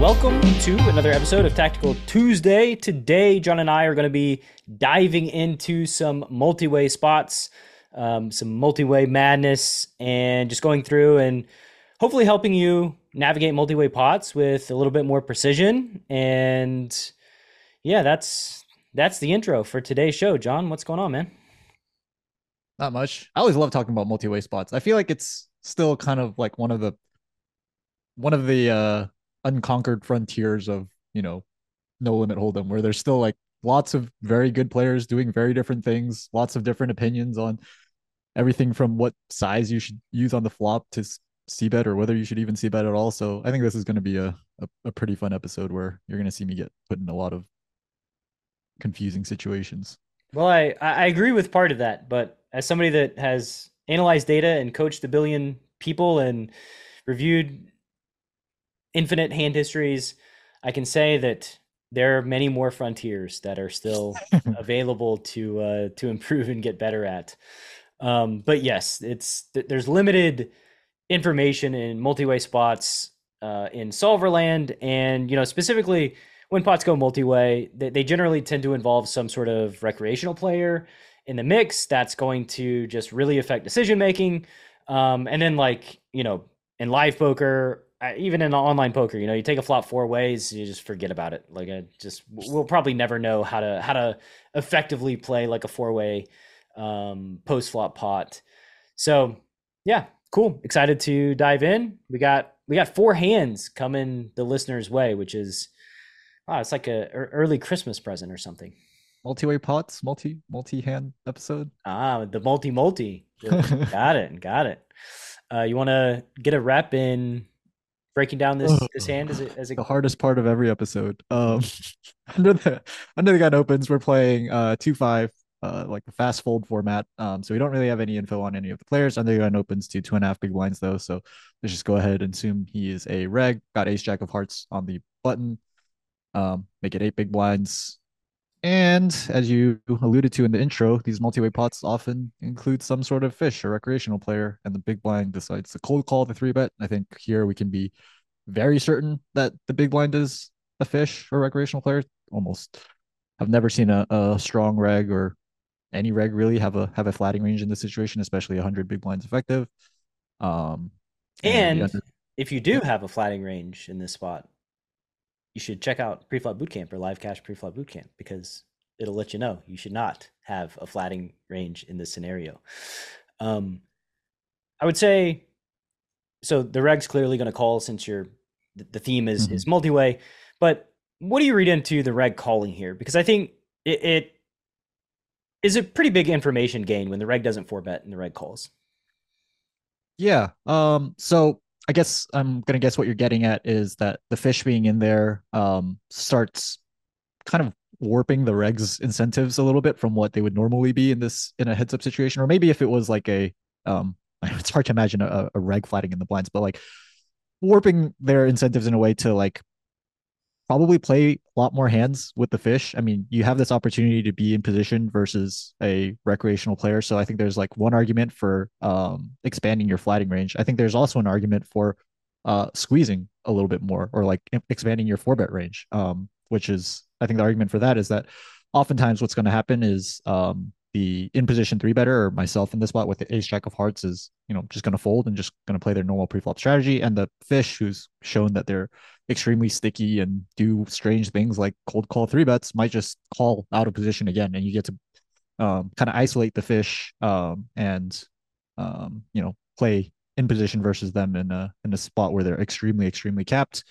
Welcome to another episode of Tactical Tuesday. Today, Jon and I are going to be diving into some multi way spots, um, some multi way madness, and just going through and hopefully helping you navigate multi way pots with a little bit more precision. And yeah, that's that's the intro for today's show. Jon, what's going on, man? Not much. I always love talking about multi way spots. I feel like it's still kind of like one of the one of the uh unconquered frontiers of you know no limit hold'em where there's still like lots of very good players doing very different things lots of different opinions on everything from what size you should use on the flop to c-bet or whether you should even c-bet at all. So i think this is going to be a, a, a pretty fun episode where you're going to see me get put in a lot of confusing situations. Well i i agree with part of that but as somebody that has analyzed data and coached a billion people and reviewed infinite hand histories, I can say that there are many more frontiers that are still available to uh, to improve and get better at. Um, but yes, it's there's limited information in multi-way spots uh, in Solverland, and you know specifically when pots go multi-way, they, they generally tend to involve some sort of recreational player in the mix. That's going to just really affect decision making. Um, and then like you know in live poker even in online poker, you know, you take a flop four ways, you just forget about it. Like I just, we'll probably never know how to how to effectively play like a four way um, post flop pot. So yeah, cool. Excited to dive in. We got we got four hands coming the listeners' way, which is wow, it's like a early Christmas present or something. Multi-way pots, multi multi hand episode. Ah, the multi multi. got it, got it. Uh, you want to get a rep in breaking down this this hand as it as it the hardest part of every episode. Um, under the under the gun opens, we're playing uh two five uh like the fast fold format. Um, so we don't really have any info on any of the players. Under the gun opens to two and a half big blinds though. So let's just go ahead and assume he is a reg. Got ace jack of hearts on the button. Um, make it eight big blinds. And as you alluded to in the intro, these multi-way pots often include some sort of fish or recreational player, and the big blind decides to cold call the three bet. I think here we can be very certain that the big blind is a fish or recreational player. Almost, I've never seen a, a strong reg or any reg really have a have a flatting range in this situation, especially 100 big blinds effective. Um, and, and if you do have a flatting range in this spot, you should check out Preflop Bootcamp or Live Cash Preflop Bootcamp because it'll let you know you should not have a flatting range in this scenario. Um, I would say so. The reg's clearly going to call since you're the theme is mm-hmm. is multi way, but what do you read into the reg calling here? Because I think it, it is a pretty big information gain when the reg doesn't four bet and the reg calls. Yeah. Um. So I guess I'm gonna guess what you're getting at is that the fish being in there um, starts kind of warping the regs incentives a little bit from what they would normally be in this in a heads up situation, or maybe if it was like a um, it's hard to imagine a, a reg flatting in the blinds, but like warping their incentives in a way to like probably play lot more hands with the fish. I mean, you have this opportunity to be in position versus a recreational player. So I think there's like one argument for um, expanding your flatting range. I think there's also an argument for uh, squeezing a little bit more or like expanding your four bet range, um, which is, I think the argument for that is that oftentimes what's going to happen is um, the in position three better or myself in this spot with the ace jack of hearts is you know just going to fold and just going to play their normal pre-flop strategy and the fish who's shown that they're extremely sticky and do strange things like cold call three bets might just call out of position again and you get to um, kind of isolate the fish um, and um, you know play in position versus them in a in a spot where they're extremely extremely capped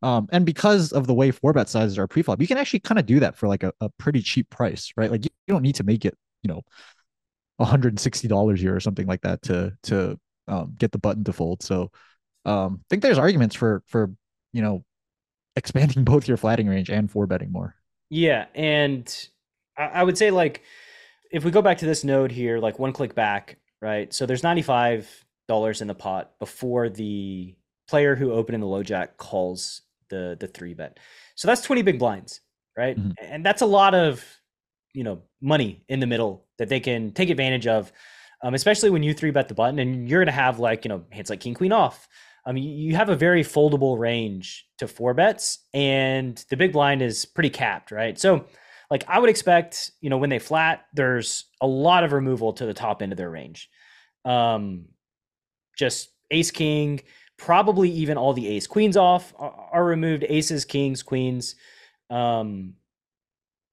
um, and because of the way four bet sizes are pre-flop, you can actually kind of do that for like a, a pretty cheap price, right? Like you, you don't need to make it you know, $160 here or something like that to to um, get the button to fold. So um, I think there's arguments for for you know expanding both your flatting range and four betting more. Yeah, and I, would say like if we go back to this node here, like one click back, right? So there's ninety five dollars in the pot before the player who opened in the low jack calls the the three bet. So that's twenty big blinds, right? Mhm. And that's a lot of you know money in the middle that they can take advantage of, um, especially when you three bet the button and you're gonna have like you know hands like king queen off. I mean, you have a very foldable range to four bets, and the big blind is pretty capped, right? So, like, I would expect, you know, when they flat, there's a lot of removal to the top end of their range. Um, just ace king, probably even all the ace queens off are, are removed. Aces, kings, queens, um,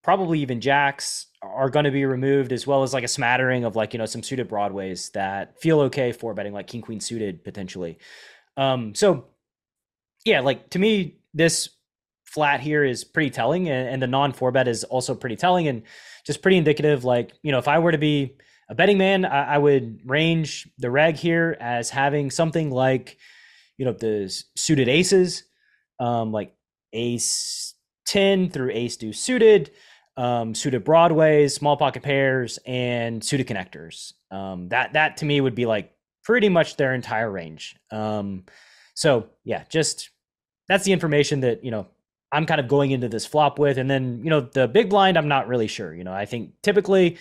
probably even jacks are going to be removed, as well as like a smattering of like you know some suited broadways that feel okay for betting, like king queen suited potentially. Um, so yeah, like to me, this flat here is pretty telling, and, and the non four bet is also pretty telling and just pretty indicative. Like you know, if I were to be a betting man, I, I would range the reg here as having something like you know the suited aces, um, like ace ten through ace deuce suited. Um, suited broadways, small pocket pairs, and suited connectors. Um, that that to me would be like pretty much their entire range. Um, so yeah, just that's the information that you know I'm kind of going into this flop with, and then you know the big blind I'm not really sure. You know, I think typically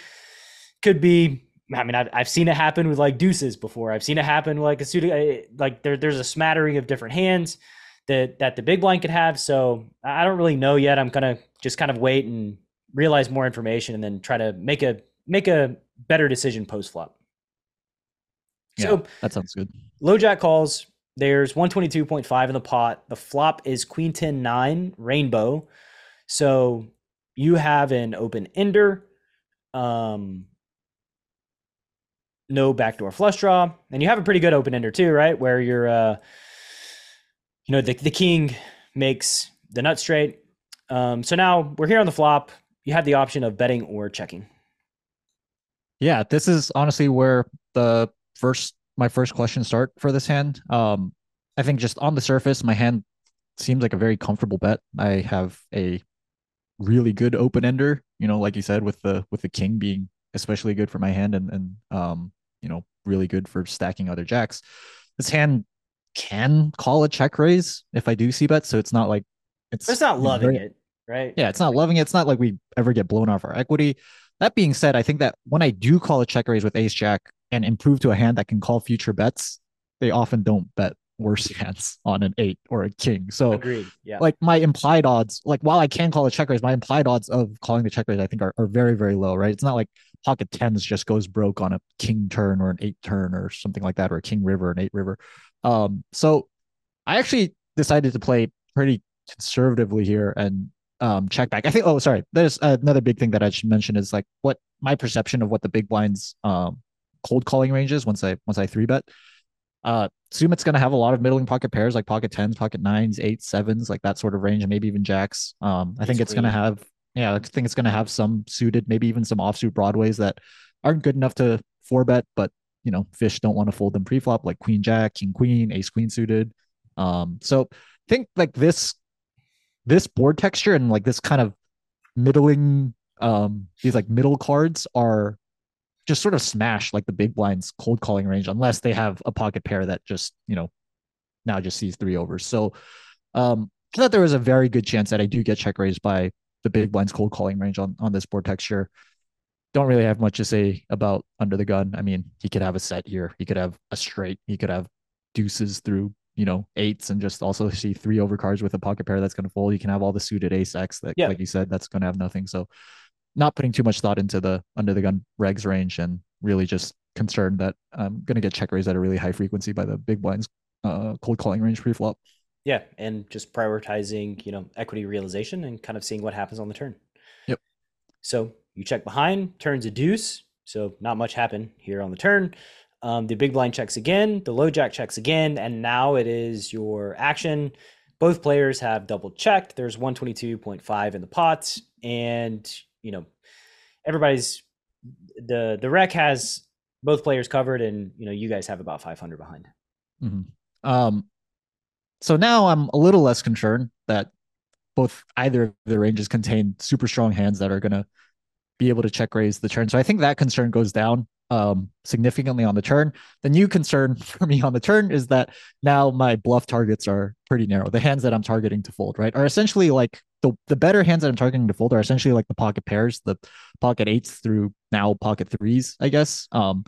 could be. I mean, I've, I've seen it happen with like deuces before. I've seen it happen like a suited eh, like there there's a smattering of different hands that that the big blind could have. So I don't really know yet. I'm gonna just kind of wait and realize more information, and then try to make a make a better decision post flop. Yeah, So that sounds good. low jack calls. There's 122.5 in the pot. The flop is queen 10 9 rainbow. So you have an open ender, um, no backdoor flush draw, and you have a pretty good open ender too, right? Where you're, uh, you know, the, the king makes the nut straight. Um, so now we're here on the flop. You have the option of betting or checking. Yeah, this is honestly where the first my first question start for this hand. Um, I think just on the surface, my hand seems like a very comfortable bet. I have a really good open ender, you know, like you said, with the with the king being especially good for my hand and and um, you know, really good for stacking other jacks. This hand can call a check raise if I do c-bet, so it's not like it's it's not loving very- it, right? yeah, it's not loving it. It's not like we ever get blown off our equity. That being said, I think that when I do call a check raise with ace jack and improve to a hand that can call future bets, they often don't bet worse hands on an eight or a king. So Agreed. Yeah. like my implied odds, like while I can call a check raise, my implied odds of calling the check raise, I think are, are very, very low, right? It's not like pocket tens just goes broke on a king turn or an eight turn or something like that, or a king river, an eight river. Um, so I actually decided to play pretty conservatively here and um check back. I think oh sorry, there's another big thing that I should mention is like what my perception of what the big blinds um cold calling ranges once I once I three bet. Uh assume it's gonna have a lot of middling pocket pairs like pocket tens, pocket nines, eights, sevens, like that sort of range, and maybe even jacks. Um I think it's gonna have yeah, I think it's gonna have some suited, maybe even some offsuit broadways that aren't good enough to four bet, but you know, fish don't want to fold them pre-flop like queen jack, king queen, ace queen suited. Um, so I think like this this board texture and like this kind of middling um these like middle cards are just sort of smash like the big blinds cold calling range unless they have a pocket pair that just you know now just sees three overs. So um i thought there was a very good chance that i do get check raised by the big blinds cold calling range on on this board texture. Don't really have much to say about under the gun. I mean he could have a set here. He could have a straight. He could have deuces through you know eights and just also see three over cards with a pocket pair that's going to fold. You can have all the suited ace x that Yeah. like you said that's going to have nothing. So not putting too much thought into the under the gun regs range and really just concerned that i'm going to get check raised at a really high frequency by the big blinds uh cold calling range pre-flop Yeah, and just prioritizing, you know, equity realization and kind of seeing what happens on the turn. Yep. So you check behind, turns a deuce. So not much happened here on the turn. Um, the big blind checks again, the low jack checks again, and now it is your action. Both players have double checked. There's 122.5 in the pot, and you know, everybody's the the rec has both players covered, and you know, you guys have about 500 behind. Mhm. Um, so now I'm a little less concerned that both either of the ranges contain super strong hands that are going to be able to check raise the turn. So I think that concern goes down um, significantly on the turn. The new concern for me on the turn is that now my bluff targets are pretty narrow. The hands that I'm targeting to fold, right, are essentially like the, the better hands that I'm targeting to fold are essentially like the pocket pairs, the pocket eights through now pocket threes, I guess. Um,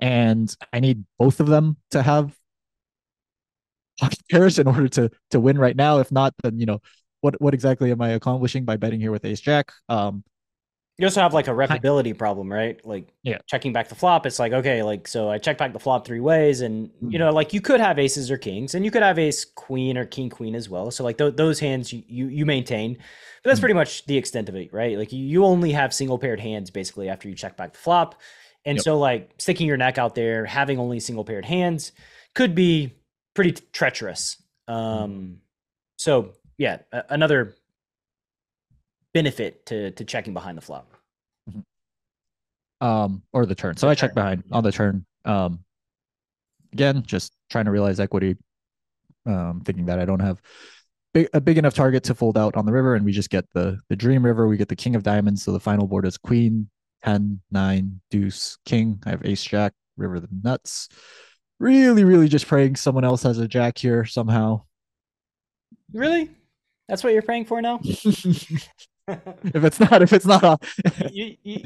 and I need both of them to have pocket pairs in order to to win right now. If not, then you know what what exactly am I accomplishing by betting here with Ace Jack? Um, you also have like a reputability problem, right? Like yeah. checking back the flop. It's like, okay, like so I check back the flop three ways and Mm-hmm. you know, like you could have aces or kings and you could have ace queen or king queen as well. So like th- those hands you, you you maintain. But that's Mhm. pretty much the extent of it, right? Like you, you only have single paired hands basically after you check back the flop. And Yep. so like sticking your neck out there, having only single paired hands could be pretty t- treacherous. Mm-hmm. Um so yeah, a- another benefit to to checking behind the flop. um, or the turn. So The I check behind on the turn. Um, again, just trying to realize equity. Um, thinking that I don't have big, a big enough target to fold out on the river, and we just get the the dream river. We get the king of diamonds. So the final board is queen, 10, 9, deuce, king. I have ace jack, river the nuts. Really, really just praying someone else has a jack here somehow. Really? That's what you're praying for now? if it's not, if it's not, uh, you, you,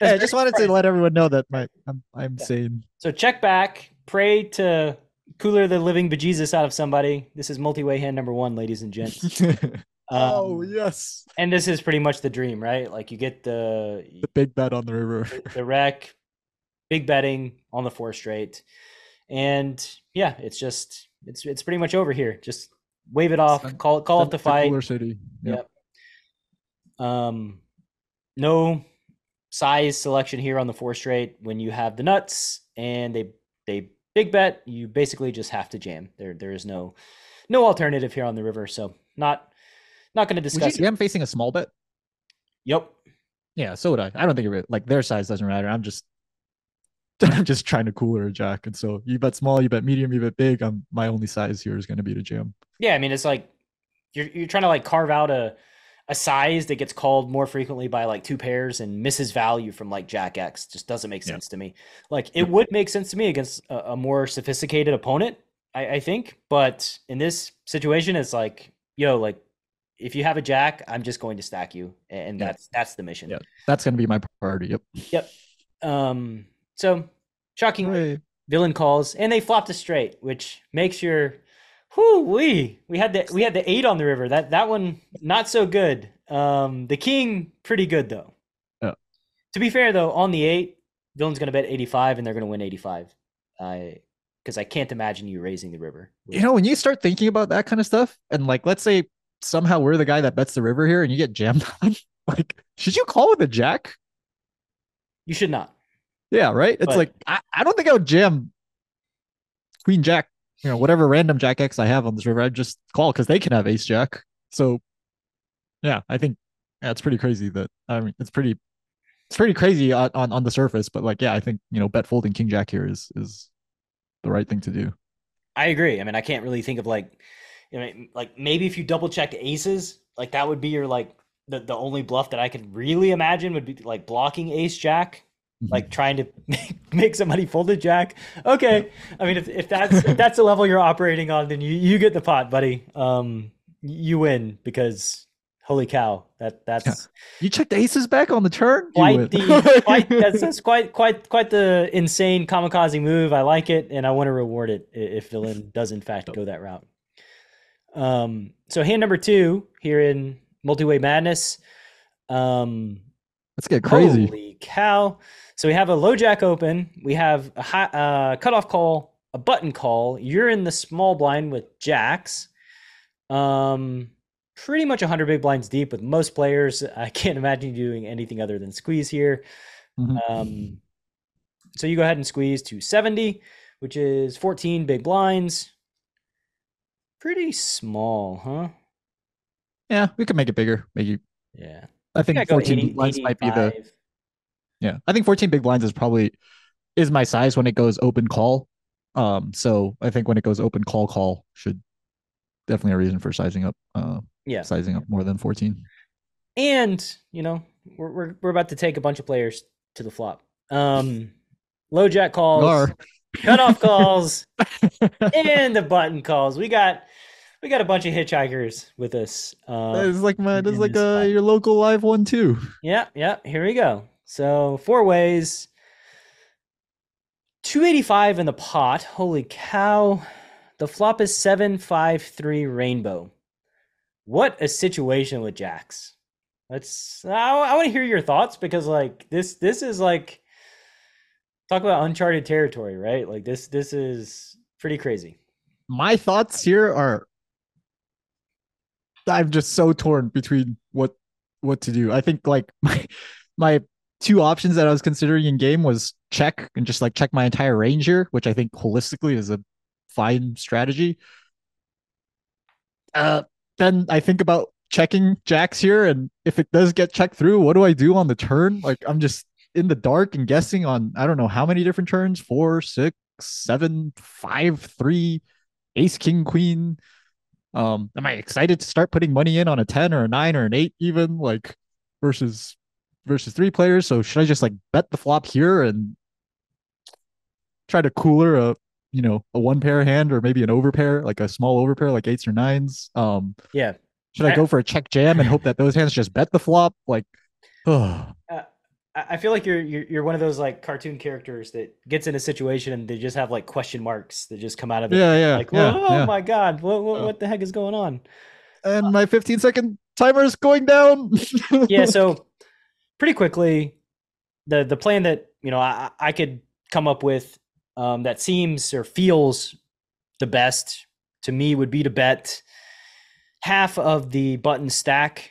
Hey, I just very wanted to let everyone know that my I'm I'm Yeah. sane. So check back, pray to cooler the living bejesus out of somebody. This is multi-way hand number one, ladies and gents. oh Um, yes, And this is pretty much the dream, right? Like you get the the big bet on the river. the rec, big betting on the four straight, and yeah, it's just it's it's pretty much over here. Just wave it off, Send- call call it the to fight. Cooler City. Yep. Yep. Um, no size selection here on the four straight. When you have the nuts and they they big bet, you basically just have to jam. There there is no no alternative here on the river. So not not going to Would you discuss. it. jam facing a small bet? Yep. Yeah, so would I. I don't think it like their size doesn't matter. I'm just I'm just trying to cooler a jack. And so you bet small, you bet medium, you bet big. I'm my only size here is gonna be to jam. Yeah, I mean it's like you're you're trying to like carve out a a size that gets called more frequently by like two pairs and misses value from like Jack X. Just doesn't make Yeah. sense to me. Like it would make sense to me against a, a more sophisticated opponent, I, I think. But in this situation, it's like, yo, like if you have a Jack, I'm just going to stack you, and Yeah. that's that's the mission. Yeah. That's gonna be my priority. Yep. Yep. Um. So shockingly, Hooray. villain calls and they flopped a straight, which makes your whoo we we had the we had the eight on the river. That that one not so good. Um the king pretty good though. Yeah. To be fair though, on the eight, villain's gonna bet 85 and they're gonna win 85. I because I can't imagine you raising the river. You know, when you start thinking about that kind of stuff, and like let's say somehow we're the guy that bets the river here and you get jammed on, like, should you call with a jack? you should not. Yeah, right. It's But- like I, I don't think I would jam Queen Jack, you know, whatever random Jack X I have on this river, I'd just call because they can have Ace Jack. So yeah, I think it's pretty crazy that I mean it's pretty it's pretty crazy on, on, on the surface, but like yeah, I think you know, bet folding King Jack here is is the right thing to do. I agree. I mean, I can't really think of like, you know, like maybe if you double checked aces, like that would be your like the, the only bluff that I could really imagine would be like blocking ace jack. Like trying to make, make somebody fold a jack. Okay, I mean if, if that's if that's the level you're operating on, then you you get the pot, buddy. Um, you win because holy cow, that that's You checked aces back on the turn? Quite the quite that's, that's quite quite quite the insane kamikaze move. I like it, and I want to reward it if villain does in fact go that route. Um, so hand number two here in multi-way madness. Um, Let's get crazy. Holy cow! So we have a low jack open. We have a high, uh, cutoff call, a button call. You're in the small blind with jacks. Um, pretty much 100 big blinds deep with most players. I can't imagine you doing anything other than squeeze here. Mhm. Um, so you go ahead and squeeze to 70, which is 14 big blinds. Pretty small, huh? Yeah, we could make it bigger. Maybe Yeah. I think I go 14 80, blinds might be the 85. Yeah, I think 14 big blinds is probably is my size when it goes open call. Um, so I think when it goes open call call should definitely a reason for sizing up. Uh, Yeah. sizing up more than 14. And, you know, we're we're we're about to take a bunch of players to the flop. Um low jack calls, Are. cutoff calls, and the button calls. We got we got a bunch of hitchhikers with us. Uh, It's like my, it's like this uh, your local live one too. Yeah, yeah. Here we go. So four ways. 285 in the pot. Holy cow. The flop is 753 rainbow. What a situation with jacks. Let's I, I want to hear your thoughts because like this this is like talk about uncharted territory, right? Like this this is pretty crazy. My thoughts here are I'm just so torn between what what to do. I think like my my two options that I was considering in game was check and just like check my entire range here, which I think holistically is a fine strategy. Uh then I think about checking jacks here and if it does get checked through, what do I do on the turn? Like I'm just in the dark and guessing on I don't know how many different turns, four, six, seven, five, three, ace, king, queen. Um, am I excited to start putting money in on a 10 or a 9 or an 8 even like versus versus three players? So should I just like bet the flop here and try to cooler a you know a one pair hand or maybe an overpair, like a small overpair like eights or nines? Um Yeah. should I go for a check jam and hope that those hands just bet the flop? Like oh I I feel like you're, you're you're one of those like cartoon characters that gets in a situation and they just have like question marks that just come out of it. yeah, yeah. like, yeah, oh yeah. my god, what what, Oh. what the heck is going on? and my 15 second timer is going down. Yeah, so pretty quickly, the the plan that you know I I could come up with um, that seems or feels the best to me would be to bet half of the button stack,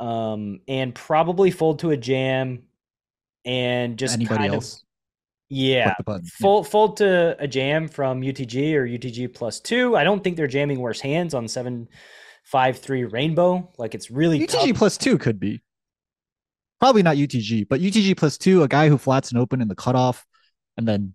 um, and probably fold to a jam, and just Anybody kind else? of yeah. Fold, fold to a jam from UTG or UTG plus two. I don't think they're jamming worse hands on seven five three rainbow. Like it's really UTG tough. plus two could be. Probably not UTG, but UTG plus two, a guy who flats and open in the cutoff, and then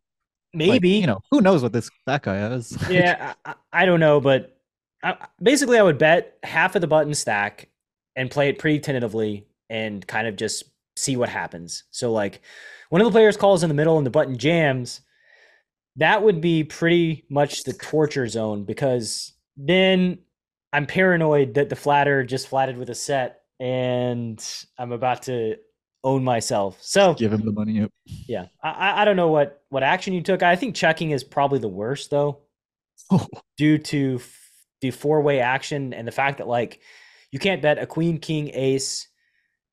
like, maybe you know who knows what this that guy has. yeah, I, I- I don't know, but I, basically, I would bet half of the button stack and play it pretty tentatively and kind of just see what happens. So, like, one of the players calls in the middle and the button jams, that would be pretty much the torture zone because then I'm paranoid that the flatter just flatted with a set and I'm about to own myself. So, Give him the money. Yeah, I, I- I don't know what what action you took. I think checking is probably the worst though Oh, due to f- the four way action and the fact that like you can't bet a queen, king, ace,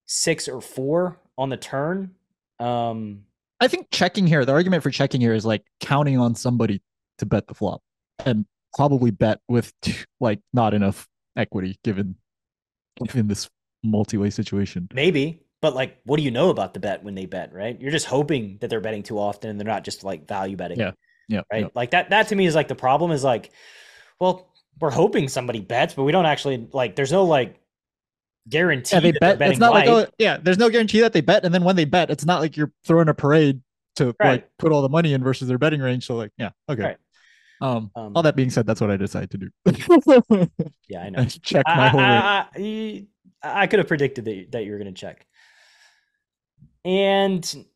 six or four on the turn. Um, I think checking here. The argument for checking here is like counting on somebody to bet the flop, and probably bet with like not enough equity given given this multi-way situation. maybe, but like, what do you know about the bet when they bet? Right? You're just hoping that they're betting too often and they're not just like value betting. Yeah. Yeah. Right? yeah. Like that. That to me is like the problem. Is like, well, we're hoping somebody bets, but we don't actually like. There's no like guarantee. Yeah, they that they're bet. betting It's not like light. oh yeah, there's no guarantee that they bet, and then when they bet, it's not like you're throwing a parade to Right. like put all the money in versus their betting range. So like yeah, okay. Right. Um, Um, all that being said, that's what I decided to do. Yeah, I know. I check I, my whole range. I, I, you- I could have predicted that you, that you were going to check. And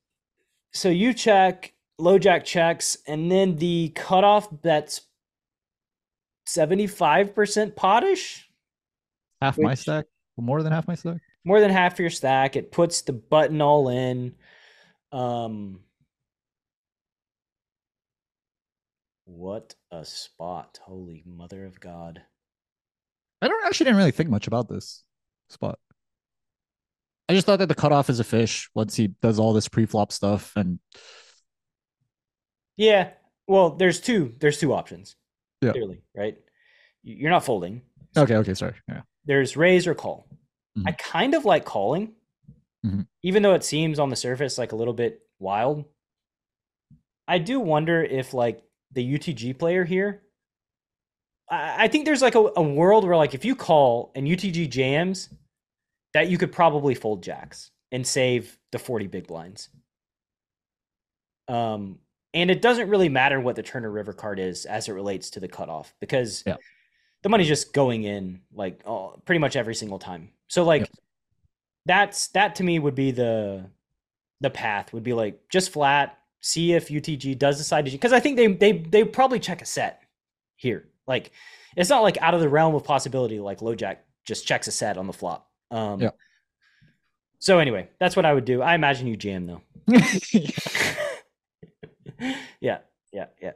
so you check, low jack checks, and then the cutoff bets 75% potish, half my stack, more than half my stack. more than half your stack. It puts the button all in. Um, what a spot. Holy mother of God. I don't actually didn't really think much about this spot. I just thought that the cutoff is a fish once he does all this pre-flop stuff, and Yeah. Well, there's two. There's two options. Yeah. Clearly, right? You're not folding. okay, okay, sorry, yeah, There's raise or call. I Mhm. kind of like calling, Mhm. even though it seems on the surface like a little bit wild. I do wonder if like the UTG player here. I, think there's like a, a world where like if you call and UTG jams, that you could probably fold jacks and save the 40 big blinds. Um, and it doesn't really matter what the Turner River card is as it relates to the cutoff because Yeah. the money's just going in like all, pretty much every single time. So like yep. that's that to me would be the the path would be like just flat see if UTG does decide to because I think they they they probably check a set here. Like it's not like out of the realm of possibility like LoJack just checks a set on the flop. Um yeah. So anyway, that's what I would do. I imagine you jam though. yeah, yeah, yeah.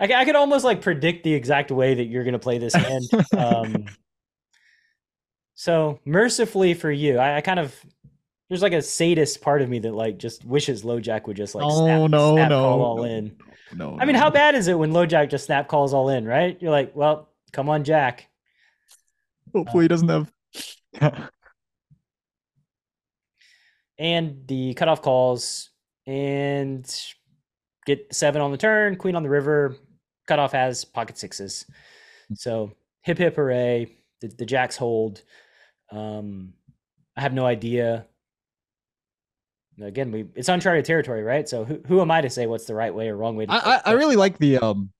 I, I could almost like predict the exact way that you're going to play this hand. Um, so mercifully for you, I, I, kind of there's like a sadist part of me that like just wishes LoJack would just like oh snap, no snap no call no, all in. No, I mean, how bad is it when LoJack just snap calls all in? Right? You're like, well, come on, Jack. Hopefully, he doesn't have. and the cutoff calls and get seven on the turn, queen on the river. Cutoff has pocket sixes. So hip hip hooray. The, the jacks hold. Um, I have no idea. Again, we it's uncharted territory, right? So who, who am I to say what's the right way or wrong way? To I, I, I really like the um,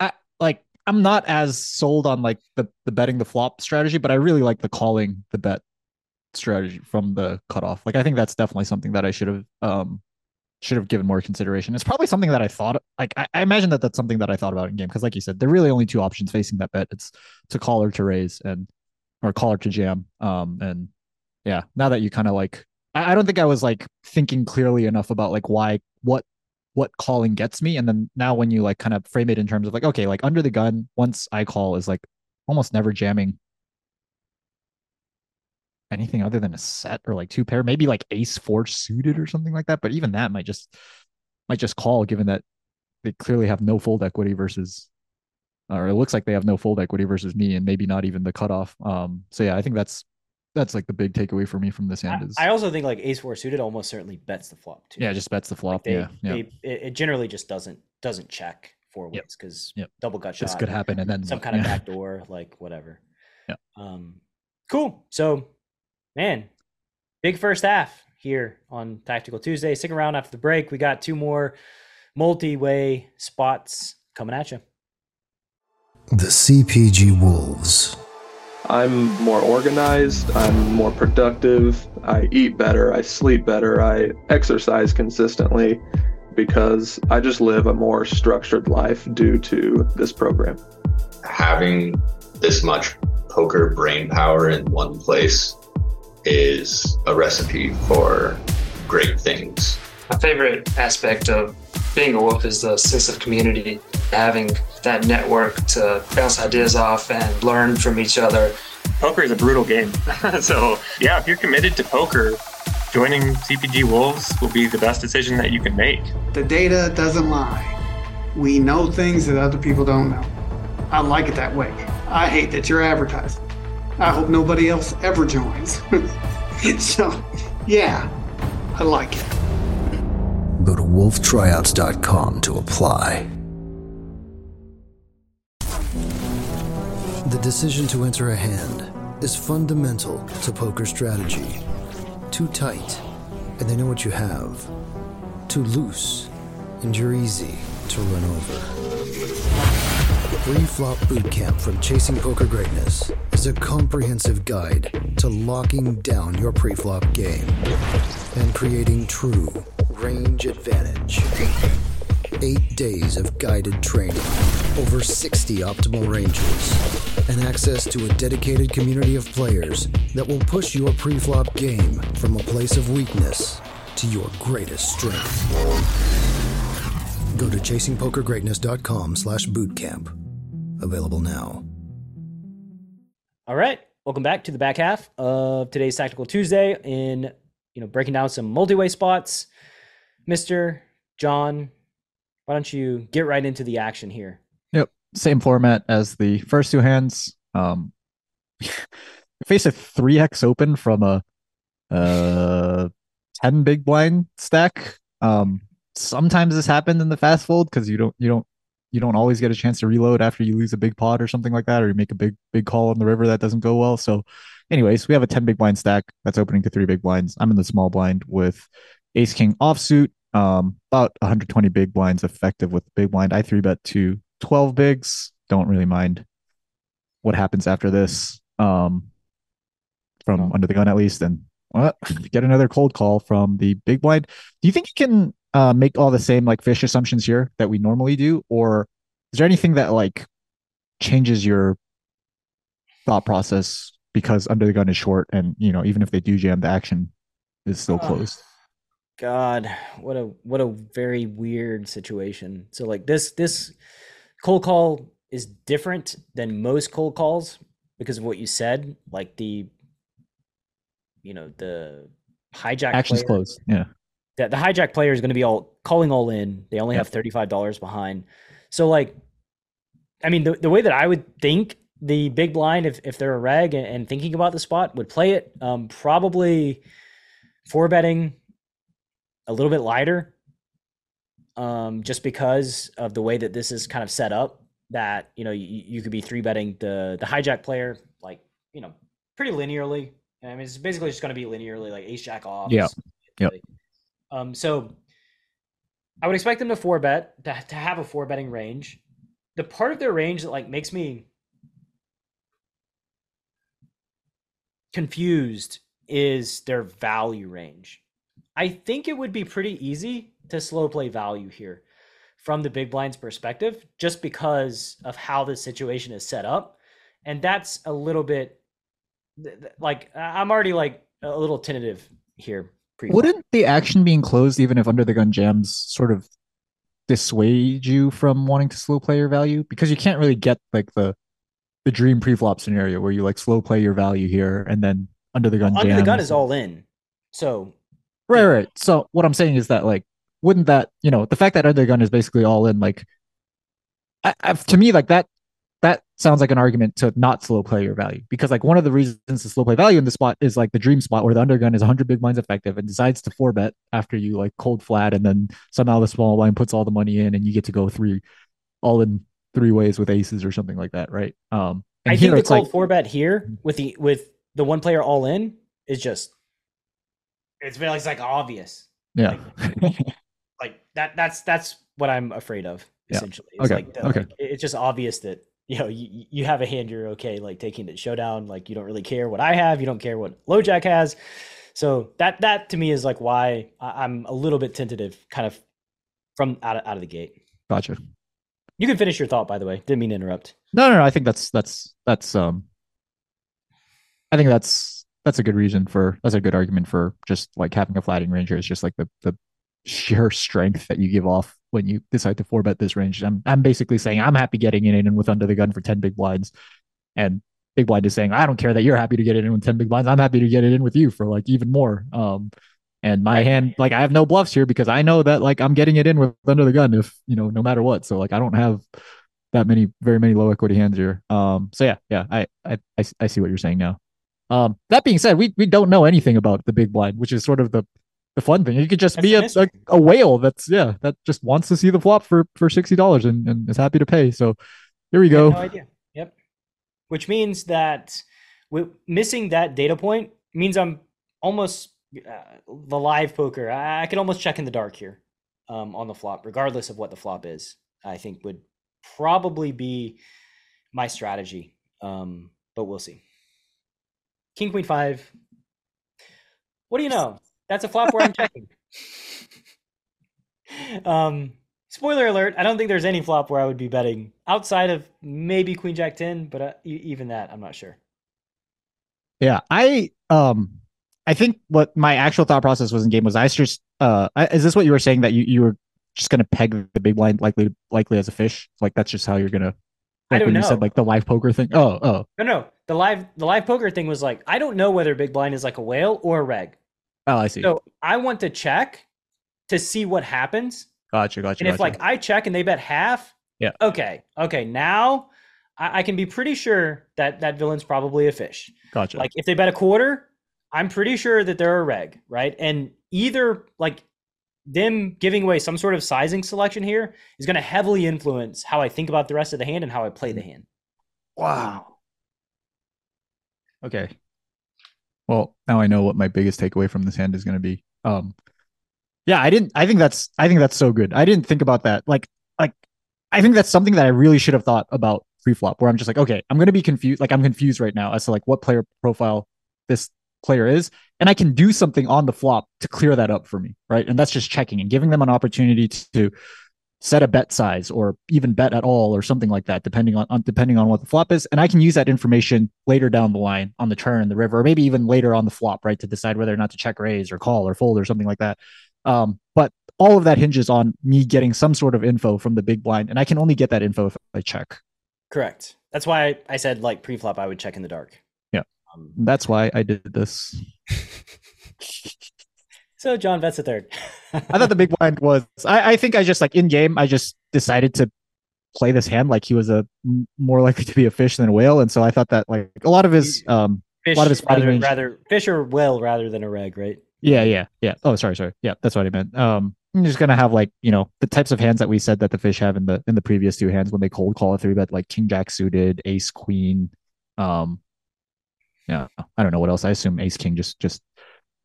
I like I'm not as sold on like the the betting the flop strategy, but I really like the calling the bet strategy from the cutoff. Like I think that's definitely something that I should have um should have given more consideration. It's probably something that I thought like I, I imagine that that's something that I thought about in game because like you said, there are really only two options facing that bet. It's to call or to raise and or call or to jam. Um and yeah, now that you kind of like I, I don't think I was like thinking clearly enough about like why what what calling gets me. And then now when you like kind of frame it in terms of like, okay, like under the gun, once I call is like almost never jamming anything other than a set or like two pair, maybe like ace four suited or something like that. But even that might just might just call given that they clearly have no fold equity versus or it looks like they have no fold equity versus me and maybe not even the cutoff. Um so yeah, I think that's that's like the big takeaway for me from this hand is I also think like ace four suited almost certainly bets the flop too. Yeah, just bets the flop. Like they, yeah. They. It, generally just doesn't doesn't check four ways because yep. double gut shot. This could happen and then some kind yeah. of backdoor, like whatever. Yeah. Um cool. So man, big first half here on Tactical Tuesday. Stick around after the break. We got two more multi-way spots coming at you. The CPG Wolves. I'm more organized, I'm more productive, I eat better, I sleep better, I exercise consistently because I just live a more structured life due to this program. Having this much poker brain power in one place is a recipe for great things. My favorite aspect of being a wolf is the sense of community, having that network to bounce ideas off and learn from each other. Poker is a brutal game. so, yeah, if you're committed to poker, joining CPG Wolves will be the best decision that you can make. The data doesn't lie. We know things that other people don't know. I like it that way. I hate that you're advertising. I hope nobody else ever joins. so, yeah, I like it. Go to wolftryouts.com to apply. The decision to enter a hand is fundamental to poker strategy. Too tight, and they know what you have. Too loose, and you're easy to run over. The pre-flop Bootcamp from Chasing Poker Greatness is a comprehensive guide to locking down your pre-flop game and creating true range advantage. Eight days of guided training, over 60 optimal ranges, and access to a dedicated community of players that will push your pre-flop game from a place of weakness to your greatest strength. Go to chasingpokergreatness.com slash bootcamp available now. All right, welcome back to the back half of today's Tactical Tuesday in you know breaking down some multi-way spots. Mister Jon, why don't you get right into the action here? Yep, same format as the first two hands. Um, face a three X open from a uh ten big blind stack. Um, sometimes this happens in the fast fold because you don't you don't you don't always get a chance to reload after you lose a big pot or something like that, or you make a big big call on the river that doesn't go well. So, anyways, we have a ten big blind stack that's opening to three big blinds. I'm in the small blind with Ace King offsuit, um, about 120 big blinds effective with big blind. I three bet to 12 bigs. Don't really mind what happens after this. Um, from Oh. under the gun at least, and well, get another cold call from the big blind. Do you think you can uh, make all the same like fish assumptions here that we normally do, or is there anything that like changes your thought process because under the gun is short, and you know even if they do jam, the action is still Ah. closed. God, what a what a very weird situation. So like this this cold call is different than most cold calls because of what you said, like the you know the hijack Action's player, closed. Yeah. that the hijack player is going to be all calling all in. They only Yeah. have thirty five dollars behind. So like, I mean, the the way that I would think the big blind, if if they're a reg and, and thinking about the spot, would play it um, probably four betting a little bit lighter, um, just because of the way that this is kind of set up. That you know you, you could be three betting the the hijack player like you know pretty linearly. I mean, it's basically just going to be linearly like ace jack off. Yeah. Yep. Um, so I would expect them to four bet to, to have a four betting range. The part of their range that like makes me confused is their value range. I think it would be pretty easy to slow play value here from the big blind's perspective, just because of how the situation is set up. And that's a little bit like I'm already like a little tentative here. pre-flop. Wouldn't the action being closed, even if under the gun jams, sort of dissuade you from wanting to slow play your value? Because you can't really get like the the dream pre-flop scenario where you like slow play your value here and then under the gun under the gun is all in. So right, right. So what I'm saying is that like, wouldn't that you know the fact that under gun is basically all in like, I, I, to me like that that sounds like an argument to not slow play your value because like one of the reasons to slow play value in the spot is like the dream spot where the undergun is 100 big blinds effective and decides to four bet after you like cold flat and then somehow the small blind puts all the money in and you get to go three all in three ways with aces or something like that right? Um I think the cold like four bet here with the with the one player all in is just it's very it's like obvious. yeah Like that that's that's what I'm afraid of Yeah. essentially. It's Okay, like the- okay. like, it's just obvious that you know you, you have a hand you're okay like taking the showdown like you don't really care what I have you don't care what LoJack has so that that to me is like why I'm a little bit tentative kind of from out of, out of the gate. gotcha You can finish your thought by the way. Didn't mean to interrupt. No, no, no. I think that's that's that's um. I think that's that's a good reason for that's a good argument for just like having a flatting ranger is just like the the sheer strength that you give off when you decide to four bet this range. I'm I'm basically saying I'm happy getting it in and with under the gun for ten big blinds, and big blind is saying I don't care that you're happy to get it in with ten big blinds. I'm happy to get it in with you for like even more. Um, and my hand like I have no bluffs here because I know that like I'm getting it in with under the gun if you know no matter what. So like I don't have that many very many low equity hands here. Um, so yeah, yeah, I I I, I see what you're saying now. Um, that being said, we we don't know anything about the big blind, which is sort of the the fun thing. You could just That's be a, a a whale that's yeah that just wants to see the flop for for sixty dollars and, and is happy to pay. So here we go. no idea. Yep. Which means that wi- missing that data point means I'm almost uh, the live poker. I, I can almost check in the dark here um, on the flop, regardless of what the flop is. I think would probably be my strategy, um, but we'll see. King Queen Five. What do you know? That's a flop where I'm checking. um, spoiler alert: I don't think there's any flop where I would be betting outside of maybe Queen Jack Ten, but uh, e- even that, I'm not sure. Yeah, I um I think what my actual thought process was in game was I just uh I, is this what you were saying that you you were just gonna peg the big blind likely likely as a fish like that's just how you're gonna I don't when you know. said like the live poker thing oh oh No, no, the live the live poker thing was like I don't know whether big blind is like a whale or a reg. oh I see So I want to check to see what happens. gotcha gotcha And if gotcha. like I check and they bet half, Yeah. okay, okay, now I, I can be pretty sure that that villain's probably a fish. gotcha Like if they bet a quarter, I'm pretty sure that they're a reg, right? And either like them giving away some sort of sizing selection here is going to heavily influence how I think about the rest of the hand and how I play the hand. Wow. Okay. Well, now I know what my biggest takeaway from this hand is going to be. Um, yeah, I didn't. I think that's. I think that's so good. I didn't think about that. Like, like, I think that's something that I really should have thought about pre-flop where I'm just like, okay, I'm gonna be confused. Like I'm confused right now as to like what player profile this player is, and I can do something on the flop to clear that up for me, right? And that's just checking and giving them an opportunity to set a bet size or even bet at all or something like that depending on, on, depending on what the flop is. And i can use that information later down the line on the turn the river or maybe even later on the flop right to decide whether or not to check raise or call or fold or something like that. Um, but all of that hinges on me getting some sort of info from the big blind and i can only get that info if i check. Correct. That's why i said like pre-flop i would check in the dark um, that's why i did this So Jon bets a third. I thought the big blind was. I, I think I just like in game. I just decided to play this hand like he was a more likely to be a fish than a whale, and so I thought that like a lot of his um fish, a lot of his rather, range, rather fish or whale rather than a reg, right? Yeah, yeah, yeah. Oh, sorry, sorry. Yeah, that's what I meant. Um, I'm just gonna have like you know the types of hands that we said that the fish have in the in the previous two hands when they cold call a three bet like king jack suited, ace queen. Um, yeah, I don't know what else. I assume ace king just just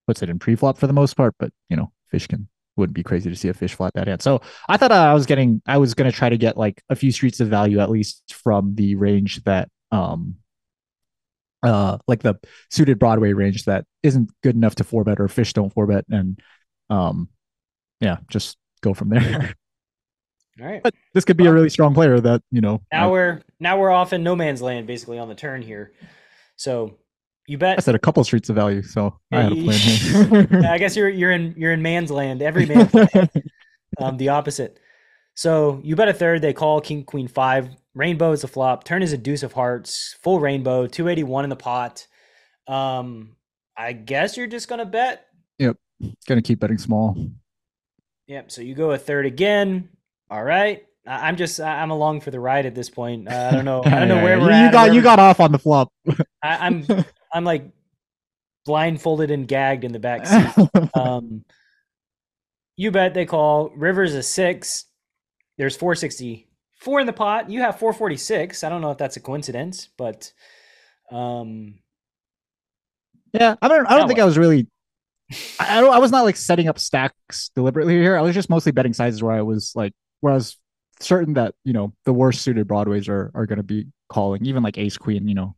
puts it in pre-flop for the most part, but you know, fish can wouldn't be crazy to see a fish flat that hand. So I thought uh, I was getting, I was going to try to get like a few streets of value at least from the range that, um, uh, like the suited Broadway range that isn't good enough to four bet or fish don't four bet, and um, yeah, just go from there. All right, but this could be well, a really strong player that you know. Now I, we're now we're off in no man's land basically on the turn here, so you bet. I said a couple streets of value, so I had a plan here. I guess you're you're in you're in man's land. Every man, um, the opposite. So you bet a third. They call king queen five. Rainbow is a flop. Turn is a deuce of hearts. Full rainbow. Two eighty one in the pot. Um, I guess you're just gonna bet. Yep, gonna keep betting small. Yep. So you go a third again. All right. I'm just I'm along for the ride at this point. Uh, I don't know. I don't know where we're you at. Got, you got off on the flop. I, I'm I'm like blindfolded and gagged in the back seat. um, you bet they call Rivers a six. There's 464 in the pot. You have 446. I don't know if that's a coincidence, but um, yeah, I don't. I don't think what? I was really. I, I, I was not like setting up stacks deliberately here. I was just mostly betting sizes where I was like, where I was certain that you know the worst suited broadways are are going to be calling, even like ace queen. You know,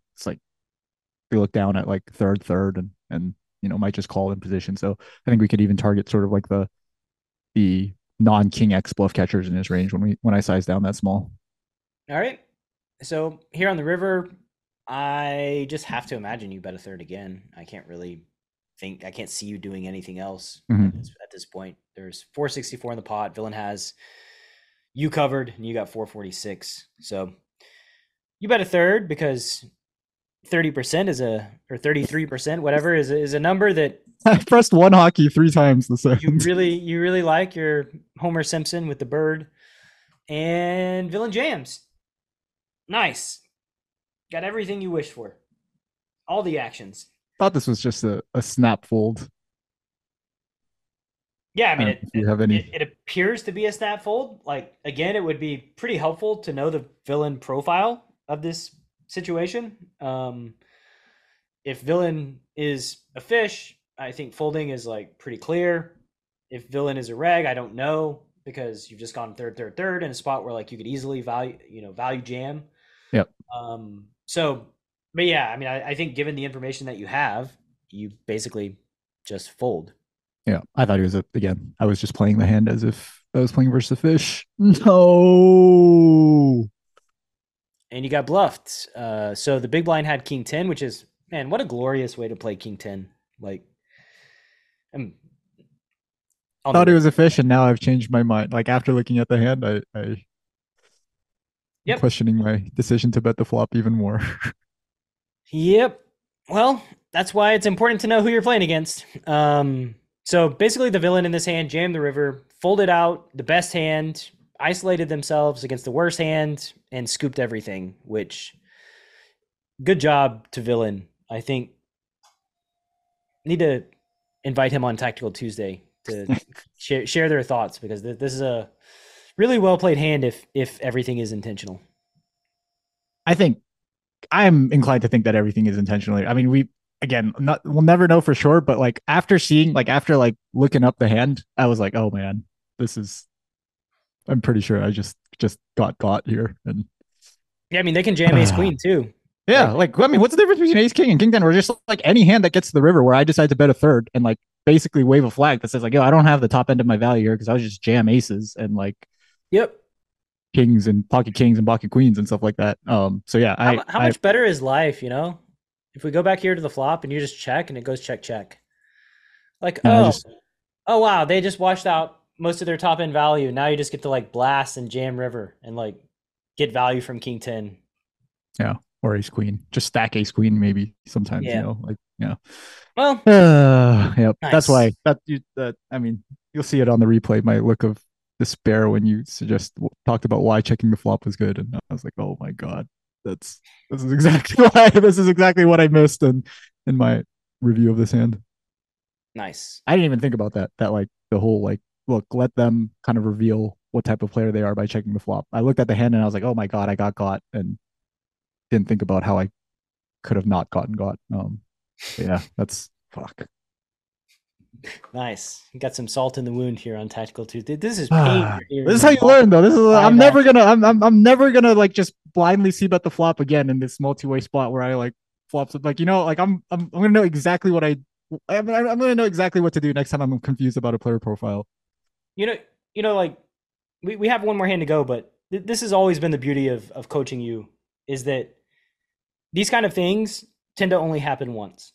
we look down at like third, third, and and you know might just call in position. So I think we could even target sort of like the the non king X bluff catchers in his range when we when I size down that small. All right. So here on the river, I just have to imagine you bet a third again. I can't really think I can't see you doing anything else mm-hmm. at, this, at, this, point. There's 464 in the pot. Villain has you covered, and you got 446. So you bet a third because 30% is a or 33% whatever is a, is a number that I pressed one hotkey three times the same. You really you really like your Homer Simpson with the bird and villain jams. Nice. Got everything you wish for. All the actions. Thought this was just a, a snap fold. Yeah, I mean, uh, it, you have any... It, it, appears to be a snap fold. Like again, it would be pretty helpful to know the villain profile of this situation. Um, if villain is a fish, I think folding is like pretty clear. If villain is a reg, I don't know because you've just gone third, third, third in a spot where like you could easily value, you know, value jam. Yep. Um, so, but yeah, I mean, I, I think given the information that you have, you basically just fold. Yeah, I thought he was a, again. I was just playing the hand as if I was playing versus a fish. No and you got bluffed. Uh, so the big blind had king 10, which is, man, what a glorious way to play king 10. Like, I'm, i thought it was a fish, and now I've changed my mind. Like, after looking at the hand, I, I yep. questioning my decision to bet the flop even more. yep. Well, that's why it's important to know who you're playing against. Um, so basically, the villain in this hand jammed the river, folded out the best hand, isolated themselves against the worst hand and scooped everything, which good job to villain. I think need to invite him on Tactical Tuesday to share share their thoughts because th- this is a really well played hand if if everything is intentional. I think I'm inclined to think that everything is intentionally. I mean, we again, not we'll never know for sure, but like after seeing like after like looking up the hand, I was like, oh man, this is I'm pretty sure I just just got got here and Yeah, I mean they can jam ace queen too. Yeah, like I mean, what's the difference between ace king and king ten? Or just like any hand that gets to the river where I decide to bet a third and like basically wave a flag that says like, yo, I don't have the top end of my value here because I was just jam aces and like Yep. kings and pocket kings and pocket queens and stuff like that. Um, so yeah, How, I mu- how I- much better is life, you know? If we go back here to the flop and you just check and it goes check check. Like, Yeah, oh, just- oh wow, they just washed out most of their top end value. Now you just get to like blast and jam river and like get value from king ten. Yeah, or ace queen, just stack ace queen maybe sometimes. Yeah. You know, like yeah. Well, Uh, yep. That's why that you that I mean you'll see it on the replay. My look of despair when you suggest talked about why checking the flop was good, and I was like, oh my god, that's this is exactly why this is exactly what I missed in in my review of this hand. nice. I didn't even think about that. That like the whole like look, let them kind of reveal what type of player they are by checking the flop. I looked at the hand and I was like, oh my god, I got got, and didn't think about how I could have not gotten got. Um, yeah, that's fuck. Nice. You got some salt in the wound here on Tactical Tuesday. This is pain. Ah, hearing This is how you learn, though. This is I'm never gonna I'm, I'm I'm never gonna like just blindly c-bet the flop again in this multi-way spot where I like flops like you know like I'm I'm I'm gonna know exactly what I I'm I'm gonna know exactly what to do next time I'm confused about a player profile. You know you know like we, we have one more hand to go but th- this has always been the beauty of of coaching you is that these kind of things tend to only happen once.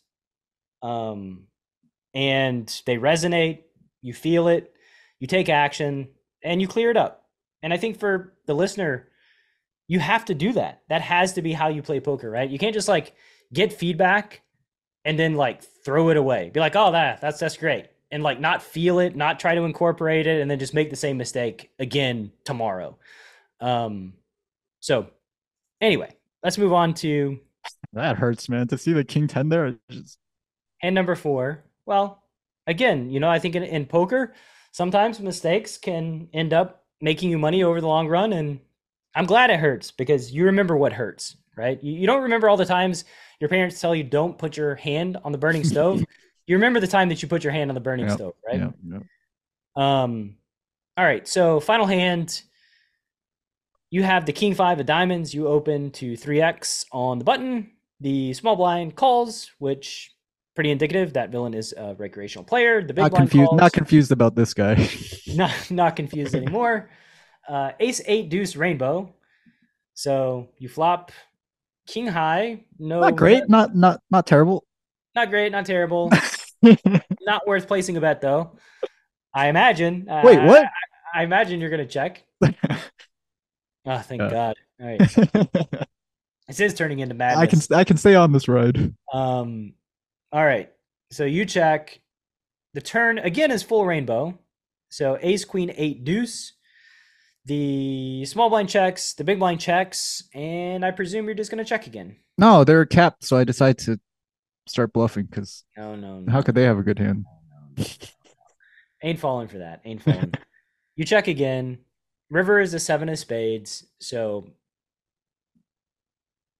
Um and they resonate you feel it you take action and you clear it up. And i think for the listener you have to do that. That has to be how you play poker right? You can't just like get feedback and then like throw it away. Be like oh that that's that's great and like not feel it not try to incorporate it and then just make the same mistake again tomorrow. Um so anyway let's move on to That hurts, man. To see the king ten there, just hand number four. Well again you know i think in, in poker sometimes mistakes can end up making you money over the long run and i'm glad it hurts because you remember what hurts right? You, you don't remember all the times your parents tell you don't put your hand on the burning stove you remember the time that you put your hand on the burning Yep, stove right yeah, yeah. Um, all right. So final hand, you have the king five of diamonds. You open to three X on the button. The small blind calls, which pretty indicative that villain is a recreational player. The big not blind confused. calls. Not confused about this guy. not not confused anymore. Uh, ace eight deuce rainbow. So you flop king high. No, not great. Not not not terrible. Not great. Not terrible. not worth placing a bet though. I imagine. Wait, I- what? I, I imagine you're gonna check. Oh, thank Uh. God. All right. This is turning into madness. I can I can stay on this ride. Um, all right. So you check. The turn again is full rainbow. So ace, queen, eight, deuce. The small blind checks, the big blind checks, and I presume you're just going to check again. No, they're capped, so I decide to start bluffing because No, no, no. how could they have a good hand? Ain't falling for that. Ain't falling. you check again. River is a seven of spades. So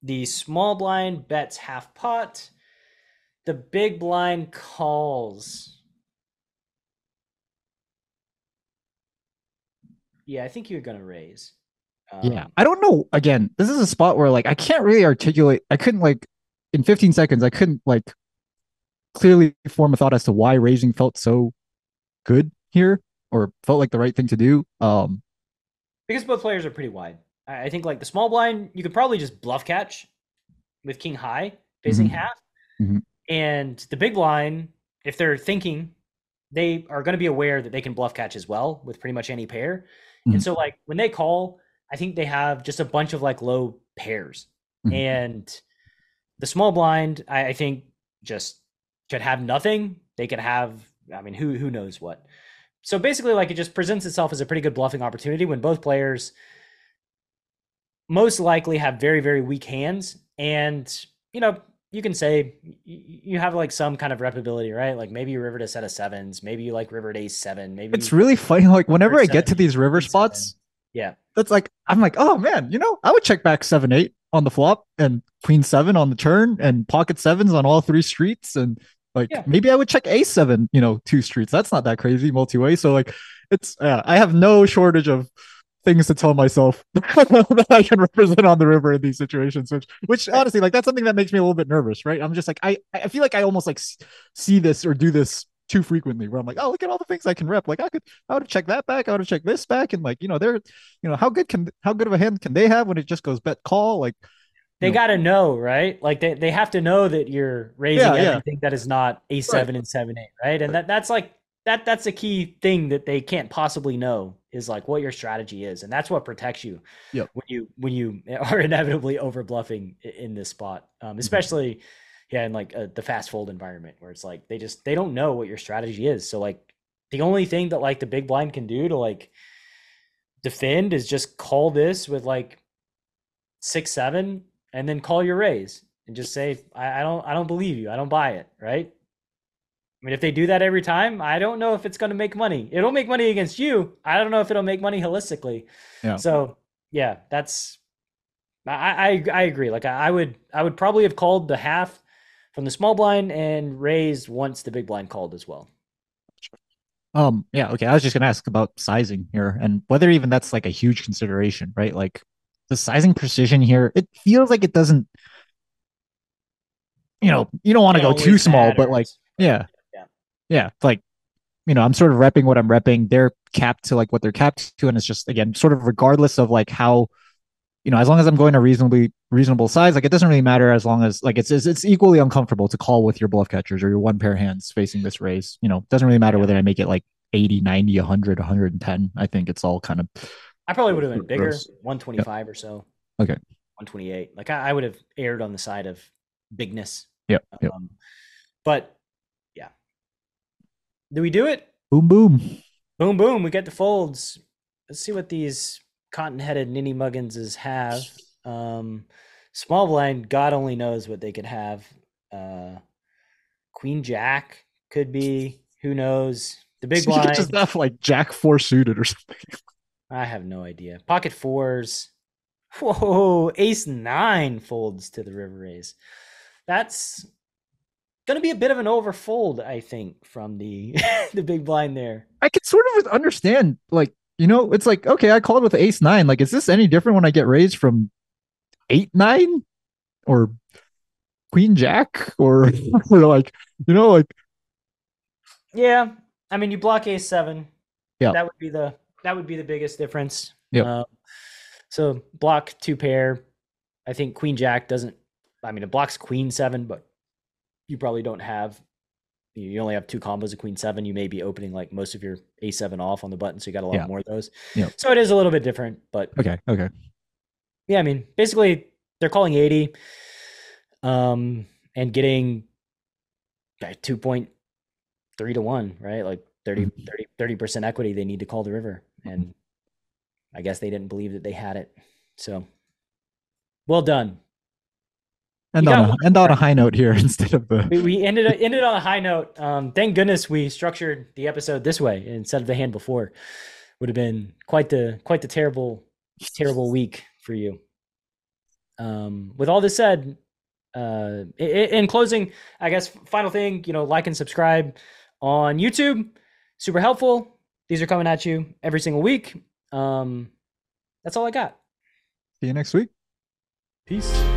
the small blind bets half pot. The big blind calls. Yeah, I think you're gonna raise. Yeah, Um, I don't know. Again, this is a spot where like I can't really articulate. I couldn't like in 15 seconds. I couldn't like clearly form a thought as to why raising felt so good here or felt like the right thing to do. Um, because both players are pretty wide. I think like the small blind, you could probably just bluff catch with king high facing Mhm. half, Mhm. and the big blind, if they're thinking, they are going to be aware that they can bluff catch as well with pretty much any pair. Mhm. And so like when they call, I think they have just a bunch of like low pairs, Mhm. and the small blind, I, I think just could have nothing. They could have, I mean, who who knows what. So basically, like it just presents itself as a pretty good bluffing opportunity when both players most likely have very very weak hands, and you know you can say you have like some kind of repability, right? Like maybe you rivered a set of sevens, maybe you like rivered ace seven, maybe it's really funny. Like whenever I get to these river eight, seven. spots, yeah. that's like I'm like, oh man, you know, I would check back seven eight on the flop and queen seven on the turn and pocket sevens on all three streets and like Yeah. maybe I would check a seven, you know, two streets. That's not that crazy multi way. So like it's yeah, I have no shortage of things to tell myself that I can represent on the river in these situations. Which, which honestly, like that's something that makes me a little bit nervous, right? I'm just like I, I feel like I almost like see this or do this too frequently where I'm like, oh, look at all the things I can rep. Like I could, I would check that back. I would check this back. And like, you know, they're, you know, how good can, how good of a hand can they have when it just goes bet call? Like they got to know, right? Like they, they have to know that you're raising yeah, everything yeah. that is not a seven right. and seven, eight, right? And that, that's like, that that's a key thing that they can't possibly know is like what your strategy is. And that's what protects you yep. when you, when you are inevitably over bluffing in this spot. Um, mm-hmm. especially, mm-hmm yeah, in like uh, the fast fold environment where it's like they just they don't know what your strategy is. So like the only thing that like the big blind can do to like defend is just call this with like six seven and then call your raise and just say I, I don't I don't believe you I don't buy it right. I mean, if they do that every time, I don't know if it's going to make money. It'll make money against you. I don't know if it'll make money holistically. Yeah. So yeah, that's I, I I agree. Like I, I would I would probably have called the half from the small blind and raised once the big blind called as well. Um, yeah, okay. I was just gonna ask about sizing here and whether even that's like a huge consideration, right? Like the sizing precision here, it feels like it doesn't, you know, you don't want to go too small, but like, yeah, yeah, yeah, like, you know, I'm sort of repping what I'm repping. They're capped to like what they're capped to, and it's just again, sort of regardless of like how you know, as long as I'm going a reasonably reasonable size, like it doesn't really matter as long as like it's it's, it's equally uncomfortable to call with your bluff catchers or your one pair hands facing this raise. You know, doesn't really matter whether I make it like 80, 90, 100, 110. I think it's all kind of. I probably would have been bigger, 125 yep. or so. Okay. 128. Like I, I, would have erred on the side of bigness. Yeah. Yep. Um, but yeah. Do we do it? Boom, boom. Boom, boom. We get the folds. Let's see what these cotton-headed ninny mugginses have. Um, small blind, God only knows what they could have. Uh, Queen Jack could be. Who knows? The big blind just have like Jack four suited or something. I have no idea. Pocket fours. Whoa, Ace nine folds to the river raise. That's gonna be a bit of an overfold, I think, from the the big blind there. I can sort of understand like you know, it's like, okay, I called with ace nine. Like, is this any different when I get raised from eight nine or queen jack or, or like, you know, like Yeah. I mean you block ace seven. Yeah. That would be the that would be the biggest difference. Yeah. Um, so block two pair. I think queen jack doesn't I mean it blocks queen seven, but you probably don't have you only have two combos of queen seven, you may be opening like most of your a7 off on the button, so you got a lot yeah. more of those. Yeah. So it is a little bit different, but okay, okay. Yeah, I mean, basically they're calling 80 um and getting two point three to one, right? Like 30 30 percent equity they need to call the river. And I guess they didn't believe that they had it. So well done. End on, a, end on a high note here instead of the. We, we ended ended on a high note. Um, thank goodness we structured the episode this way instead of the hand before. Would have been quite the quite the terrible terrible week for you. Um, with all this said, uh, in closing, I guess final thing, you know, like and subscribe on YouTube. Super helpful. These are coming at you every single week. Um, that's all I got. See you next week. Peace.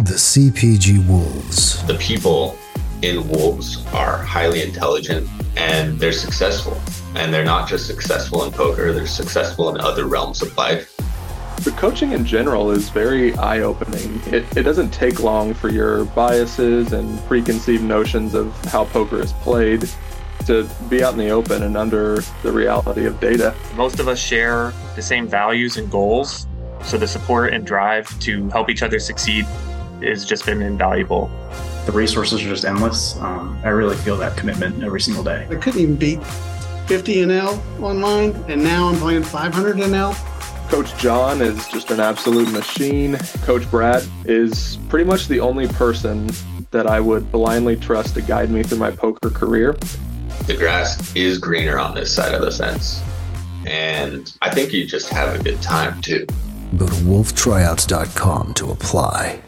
The CPG Wolves. The people in Wolves are highly intelligent and they're successful. And they're not just successful in poker, they're successful in other realms of life. The coaching in general is very eye opening. It, it doesn't take long for your biases and preconceived notions of how poker is played to be out in the open and under the reality of data. Most of us share the same values and goals. So the support and drive to help each other succeed has just been invaluable. The resources are just endless. Um, I really feel that commitment every single day. I couldn't even beat 50 NL online, and now I'm playing 500 NL. Coach Jon is just an absolute machine. Coach Brad is pretty much the only person that I would blindly trust to guide me through my poker career. The grass is greener on this side of the fence. And I think you just have a good time too. Go to wolftryouts.com to apply.